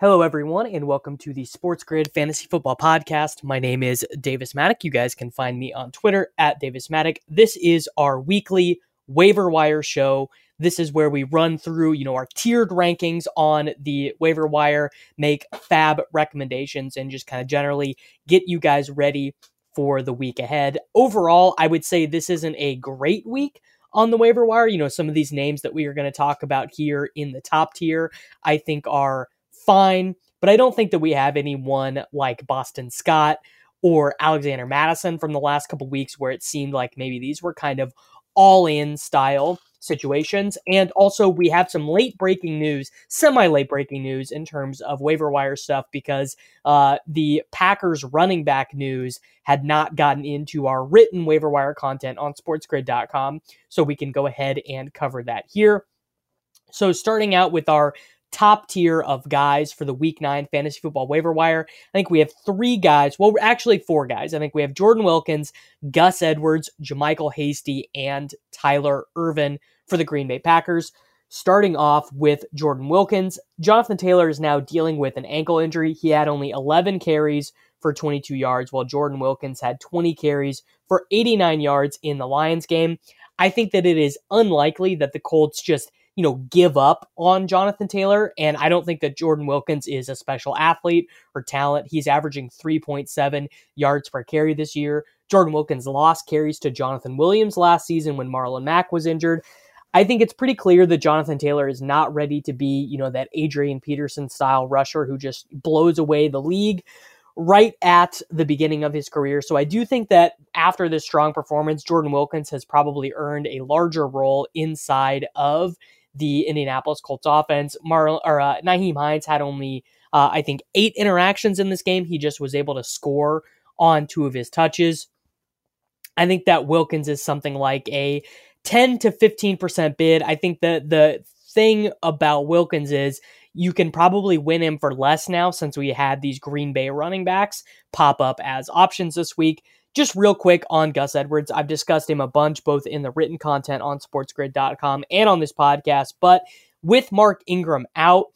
Hello, everyone, and welcome to the Sports Grid Fantasy Football Podcast. My name is Davis Mattek. You guys can find me on Twitter at Davis Mattek. This is our weekly waiver wire show. This is where we run through, you know, our tiered rankings on the waiver wire, make FAAB recommendations, and just kind of generally get you guys ready for the week ahead. Overall, I would say this isn't a great week on the waiver wire. You know, some of these names that we are going to talk about here in the top tier, I think are fine, but I don't think that we have anyone like Boston Scott or Alexander Mattison from the last couple weeks where it seemed like maybe these were kind of all in style situations. And also, we have some late breaking news, semi late breaking news in terms of waiver wire stuff because uh, the Packers running back news had not gotten into our written waiver wire content on sportsgrid.com. So we can go ahead and cover that here. So, starting out with our top tier of guys for the week nine fantasy football waiver wire. I think we have three guys. Well, actually four guys. I think we have Jordan Wilkins, Gus Edwards, JaMycal Hasty, and Tyler Ervin for the Green Bay Packers. Starting off with Jordan Wilkins, Jonathan Taylor is now dealing with an ankle injury. He had only 11 carries for 22 yards, while Jordan Wilkins had 20 carries for 89 yards in the Lions game. I think that it is unlikely that the Colts just you know, give up on Jonathan Taylor. And I don't think that Jordan Wilkins is a special athlete or talent. He's averaging 3.7 yards per carry this year. Jordan Wilkins lost carries to Jonathan Williams last season when Marlon Mack was injured. I think it's pretty clear that Jonathan Taylor is not ready to be, you know, that Adrian Peterson style rusher who just blows away the league right at the beginning of his career. So I do think that after this strong performance, Jordan Wilkins has probably earned a larger role inside of the Indianapolis Colts offense. Mar- or uh, Nyheim Hines had only, uh, I think, eight interactions in this game. He just was able to score on two of his touches. I think that Wilkins is something like a 10 to 15% bid. I think that the thing about Wilkins is you can probably win him for less now since we had these Green Bay running backs pop up as options this week. Just real quick on Gus Edwards, I've discussed him a bunch, both in the written content on sportsgrid.com and on this podcast. But with Mark Ingram out,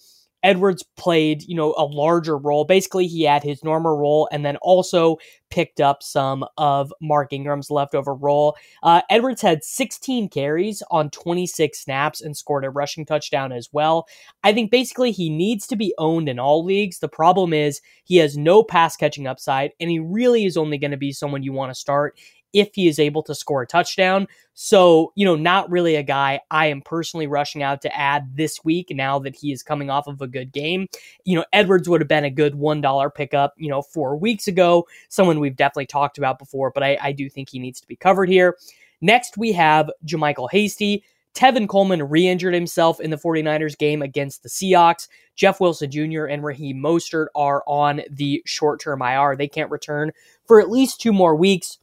Edwards played, you know, a larger role. Basically, he had his normal role and then also picked up some of Mark Ingram's leftover role. Uh, Edwards had 16 carries on 26 snaps and scored a rushing touchdown as well. I think basically he needs to be owned in all leagues. The problem is he has no pass catching upside, and he really is only going to be someone you want to start if he is able to score a touchdown. So, you know, not really a guy I am personally rushing out to add this week now that he is coming off of a good game. You know, Edwards would have been a good $1 pickup, you know, four weeks ago, someone we've definitely talked about before, but I, I do think he needs to be covered here. Next, we have JaMycal Hasty. Tevin Coleman re injured himself in the 49ers game against the Seahawks. Jeff Wilson Jr. and Raheem Mostert are on the short term IR. They can't return for at least two more weeks.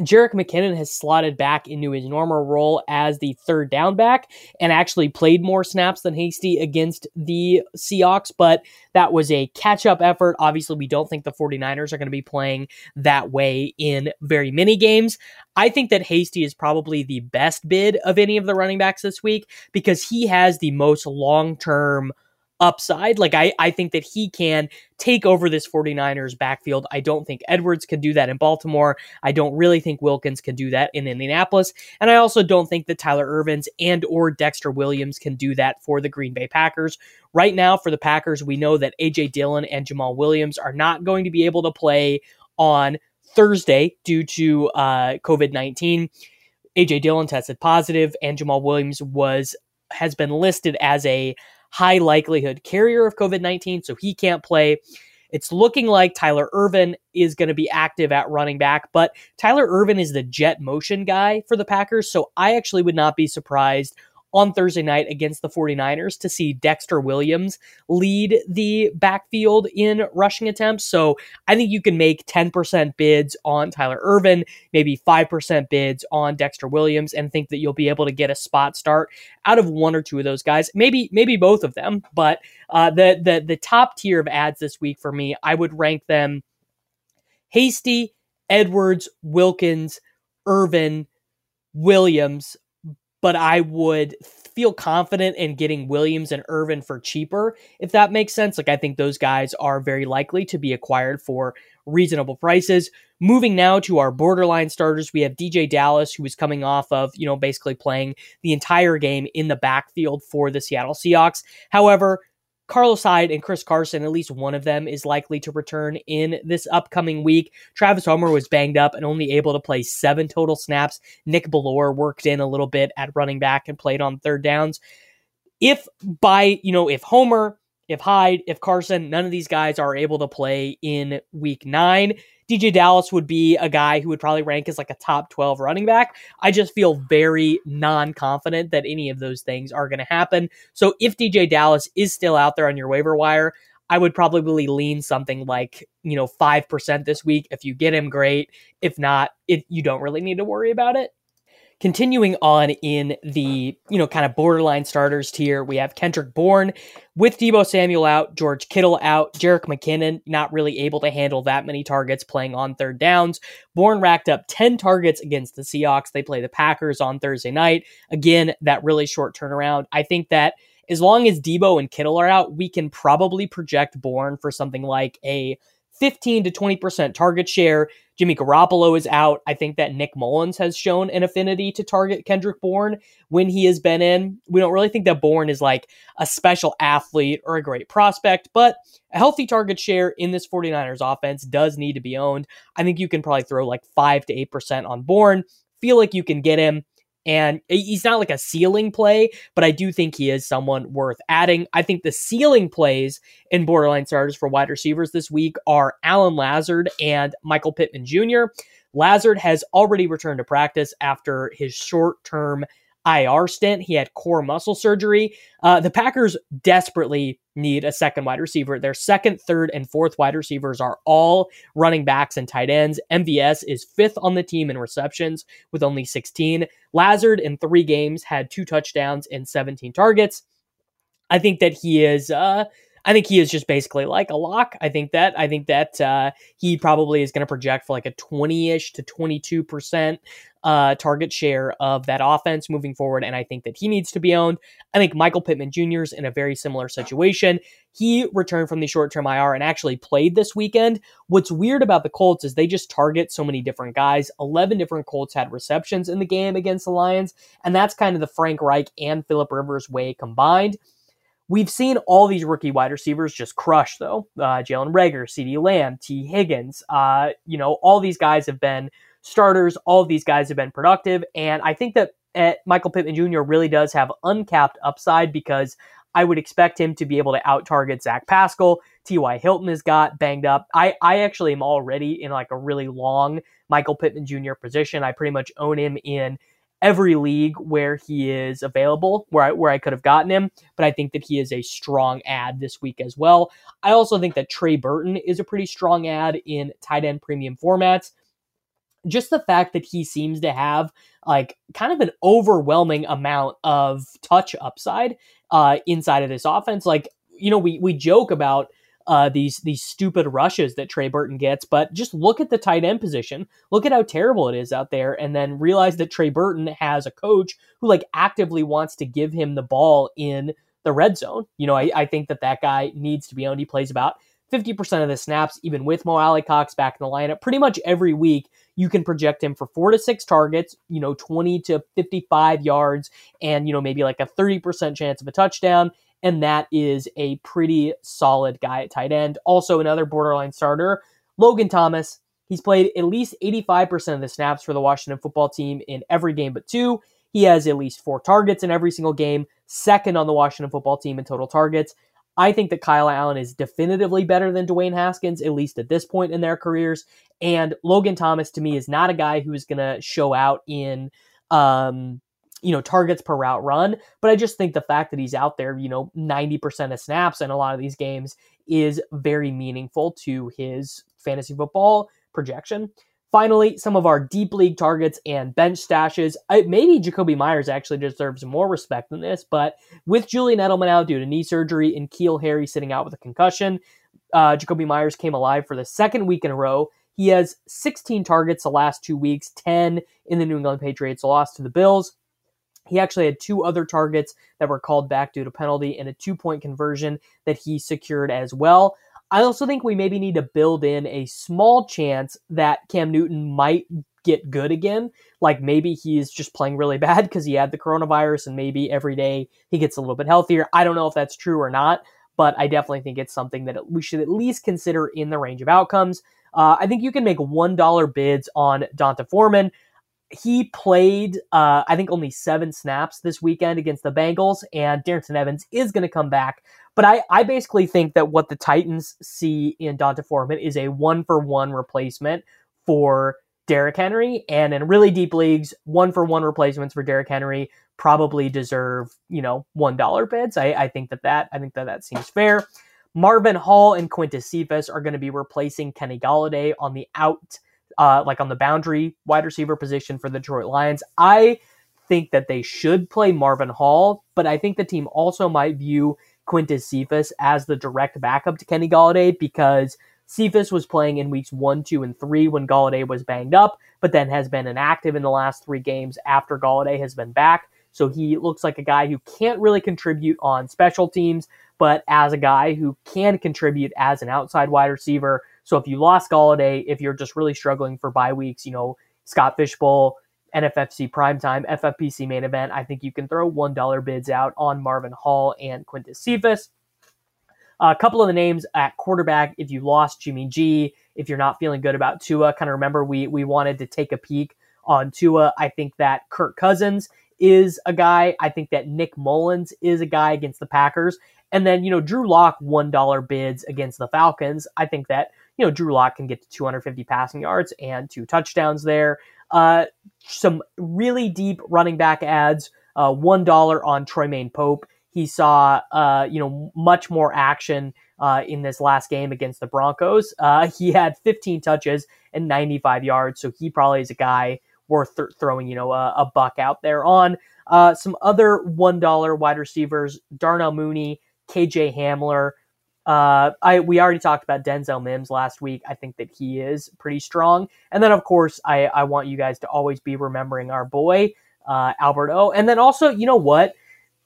Jerick McKinnon has slotted back into his normal role as the third down back and actually played more snaps than Hasty against the Seahawks, but that was a catch up effort. Obviously, we don't think the 49ers are going to be playing that way in very many games. I think that Hasty is probably the best bid of any of the running backs this week because he has the most long term upside. Like I, I think that he can take over this 49ers backfield. I don't think Edwards can do that in Baltimore. I don't really think Wilkins can do that in Indianapolis. And I also don't think that Tyler Ervins and or Dexter Williams can do that for the Green Bay Packers. Right now for the Packers, we know that AJ Dillon and Jamaal Williams are not going to be able to play on Thursday due to uh, COVID 19 AJ Dillon tested positive, and Jamaal Williams was has been listed as a high likelihood carrier of COVID 19, so he can't play. It's looking like Tyler Ervin is going to be active at running back, but Tyler Ervin is the jet motion guy for the Packers, so I actually would not be surprised on Thursday night against the 49ers to see Dexter Williams lead the backfield in rushing attempts. So I think you can make 10% bids on Tyler Ervin, maybe 5% bids on Dexter Williams, and think that you'll be able to get a spot start out of one or two of those guys. Maybe, maybe both of them. But uh, the the the top tier of ads this week for me, I would rank them Hasty, Edwards, Wilkins, Ervin, Williams, but I would feel confident in getting Williams and Ervin for cheaper, if that makes sense. Like, I think those guys are very likely to be acquired for reasonable prices. Moving now to our borderline starters, we have DeeJay Dallas, who is coming off of, you know, basically playing the entire game in the backfield for the Seattle Seahawks. However, Carlos Hyde and Chris Carson, at least one of them is likely to return in this upcoming week. Travis Homer was banged up and only able to play seven total snaps. Nick Bellore worked in a little bit at running back and played on third downs. If by, you know, if Homer, if Hyde, if Carson, none of these guys are able to play in week nine, DeeJay Dallas would be a guy who would probably rank as like a top 12 running back. I just feel very non confident that any of those things are going to happen. So if DeeJay Dallas is still out there on your waiver wire, I would probably lean something like, you know, 5% this week. If you get him, great. If not, it, you don't really need to worry about it. Continuing on in the, you know, kind of borderline starters tier, we have Kendrick Bourne with Deebo Samuel out, George Kittle out, Jerick McKinnon not really able to handle that many targets playing on third downs. Bourne racked up 10 targets against the Seahawks. They play the Packers on Thursday night. Again, that really short turnaround. I think that as long as Deebo and Kittle are out, we can probably project Bourne for something like a 15 to 20% target share. Jimmy Garoppolo is out. I think that Nick Mullens has shown an affinity to target Kendrick Bourne when he has been in. We don't really think that Bourne is like a special athlete or a great prospect, but a healthy target share in this 49ers offense does need to be owned. I think you can probably throw like 5 to 8% on Bourne. Feel like you can get him and he's not like a ceiling play, but I do think he is someone worth adding. I think the ceiling plays in borderline starters for wide receivers this week are Allen Lazard and Michael Pittman Jr. Lazard has already returned to practice after his short term IR stint. He had core muscle surgery. Uh, the Packers desperately need a second wide receiver. Their second, third, and fourth wide receivers are all running backs and tight ends. MVS is fifth on the team in receptions with only 16. Lazard in three games had two touchdowns and 17 targets. I think that he is uh, I think he is just basically like a lock. I think that I think that uh, he probably is going to project for like a twenty ish to twenty two percent uh, target share of that offense moving forward, and I think that he needs to be owned. I think Michael Pittman Jr. is in a very similar situation. He returned from the short term IR and actually played this weekend. What's weird about the Colts is they just target so many different guys. Eleven different Colts had receptions in the game against the Lions, and that's kind of the Frank Reich and Philip Rivers way combined. We've seen all these rookie wide receivers just crush, though. Uh, Jalen Reagor, CeeDee Lamb, Tee Higgins, uh, you know, all these guys have been starters. All these guys have been productive. And I think that uh, Michael Pittman Jr. really does have uncapped upside because I would expect him to be able to out target Zach Pascal. T.Y. Hilton has got banged up. I, I actually am already in like a really long Michael Pittman Jr. position. I pretty much own him in every league where he is available, where I, where I could have gotten him. But I think that he is a strong ad this week as well. I also think that Trey Burton is a pretty strong ad in tight end premium formats. Just the fact that he seems to have like kind of an overwhelming amount of touch upside uh, inside of this offense. Like, you know, we we joke about uh, these these stupid rushes that Trey Burton gets. But just look at the tight end position. Look at how terrible it is out there, and then realize that Trey Burton has a coach who like actively wants to give him the ball in the red zone. You know, I, I think that that guy needs to be owned. He plays about 50% of the snaps, even with Mo Alie-Cox back in the lineup. Pretty much every week, you can project him for four to six targets, you know, 20 to 55 yards, and, you know, maybe like a 30% chance of a touchdown and that is a pretty solid guy at tight end. Also, another borderline starter, Logan Thomas. He's played at least 85% of the snaps for the Washington football team in every game but two. He has at least four targets in every single game, second on the Washington football team in total targets. I think that Kyle Allen is definitively better than Dwayne Haskins, at least at this point in their careers. And Logan Thomas, to me, is not a guy who is going to show out in, um, you know, targets per route run. But I just think the fact that he's out there, you know, 90% of snaps in a lot of these games is very meaningful to his fantasy football projection. Finally, some of our deep league targets and bench stashes. I, maybe Jakobi Meyers actually deserves more respect than this, but with Julian Edelman out due to knee surgery and N'Keal Harry sitting out with a concussion, uh, Jakobi Meyers came alive for the second week in a row. He has 16 targets the last two weeks, 10 in the New England Patriots loss to the Bills. He actually had two other targets that were called back due to penalty and a two point conversion that he secured as well. I also think we maybe need to build in a small chance that Cam Newton might get good again. Like maybe he's just playing really bad because he had the coronavirus and maybe every day he gets a little bit healthier. I don't know if that's true or not, but I definitely think it's something that we should at least consider in the range of outcomes. Uh, I think you can make $1 bids on D'Onta Foreman. He played, uh, I think, only seven snaps this weekend against the Bengals, and Darrynton Evans is going to come back. But I, I basically think that what the Titans see in D'Onta Foreman is a one for one replacement for Derrick Henry. And in really deep leagues, one for one replacements for Derrick Henry probably deserve, you know, $1 bids. I, I think that that, I think that that seems fair. Marvin Hall and Quintez Cephus are going to be replacing Kenny Golladay on the out, uh, like on the boundary wide receiver position for the Detroit Lions. I think that they should play Marvin Hall, but I think the team also might view Quintez Cephus as the direct backup to Kenny Golladay because Cephus was playing in weeks one, two, and three when Golladay was banged up, but then has been inactive in the last three games after Golladay has been back. So he looks like a guy who can't really contribute on special teams, but as a guy who can contribute as an outside wide receiver. So if you lost Golladay, if you're just really struggling for bye weeks, you know, Scott Fishbowl, NFFC primetime, FFPC main event. I think you can throw $1 bids out on Marvin Hall and Quintez Cephus. A couple of the names at quarterback, if you lost Jimmy G, if you're not feeling good about Tua, kind of remember we, we wanted to take a peek on Tua. I think that Kirk Cousins is a guy. I think that Nick Mullens is a guy against the Packers. And then, you know, Drew Lock $1 bids against the Falcons. I think that, you know, Drew Lock can get to 250 passing yards and two touchdowns there. Uh, some really deep running back ads. Uh, one dollar on Troymaine Pope. He saw, uh, you know, much more action uh, in this last game against the Broncos. Uh, he had 15 touches and 95 yards, so he probably is a guy worth th- throwing, you know, a, a, buck out there on. Uh, some other one dollar wide receivers: Darnell Mooney, KJ Hamler. Uh, I we already talked about Denzel Mims last week. I think that he is pretty strong. And then of course, I I want you guys to always be remembering our boy uh, Albert O. And then also, you know what?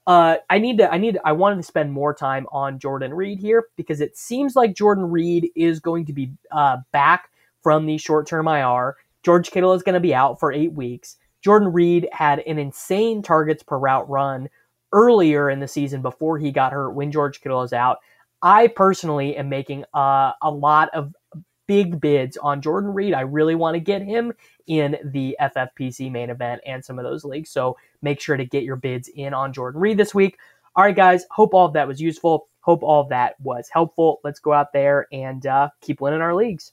Uh, I need to I need I wanted to spend more time on Jordan Reed here because it seems like Jordan Reed is going to be uh, back from the short term IR. George Kittle is going to be out for eight weeks. Jordan Reed had an insane targets per route run earlier in the season before he got hurt when George Kittle is out. I personally am making uh, a lot of big bids on Jordan Reed. I really want to get him in the FFPC main event and some of those leagues. So make sure to get your bids in on Jordan Reed this week. All right, guys. Hope all of that was useful. Hope all of that was helpful. Let's go out there and uh, keep winning our leagues.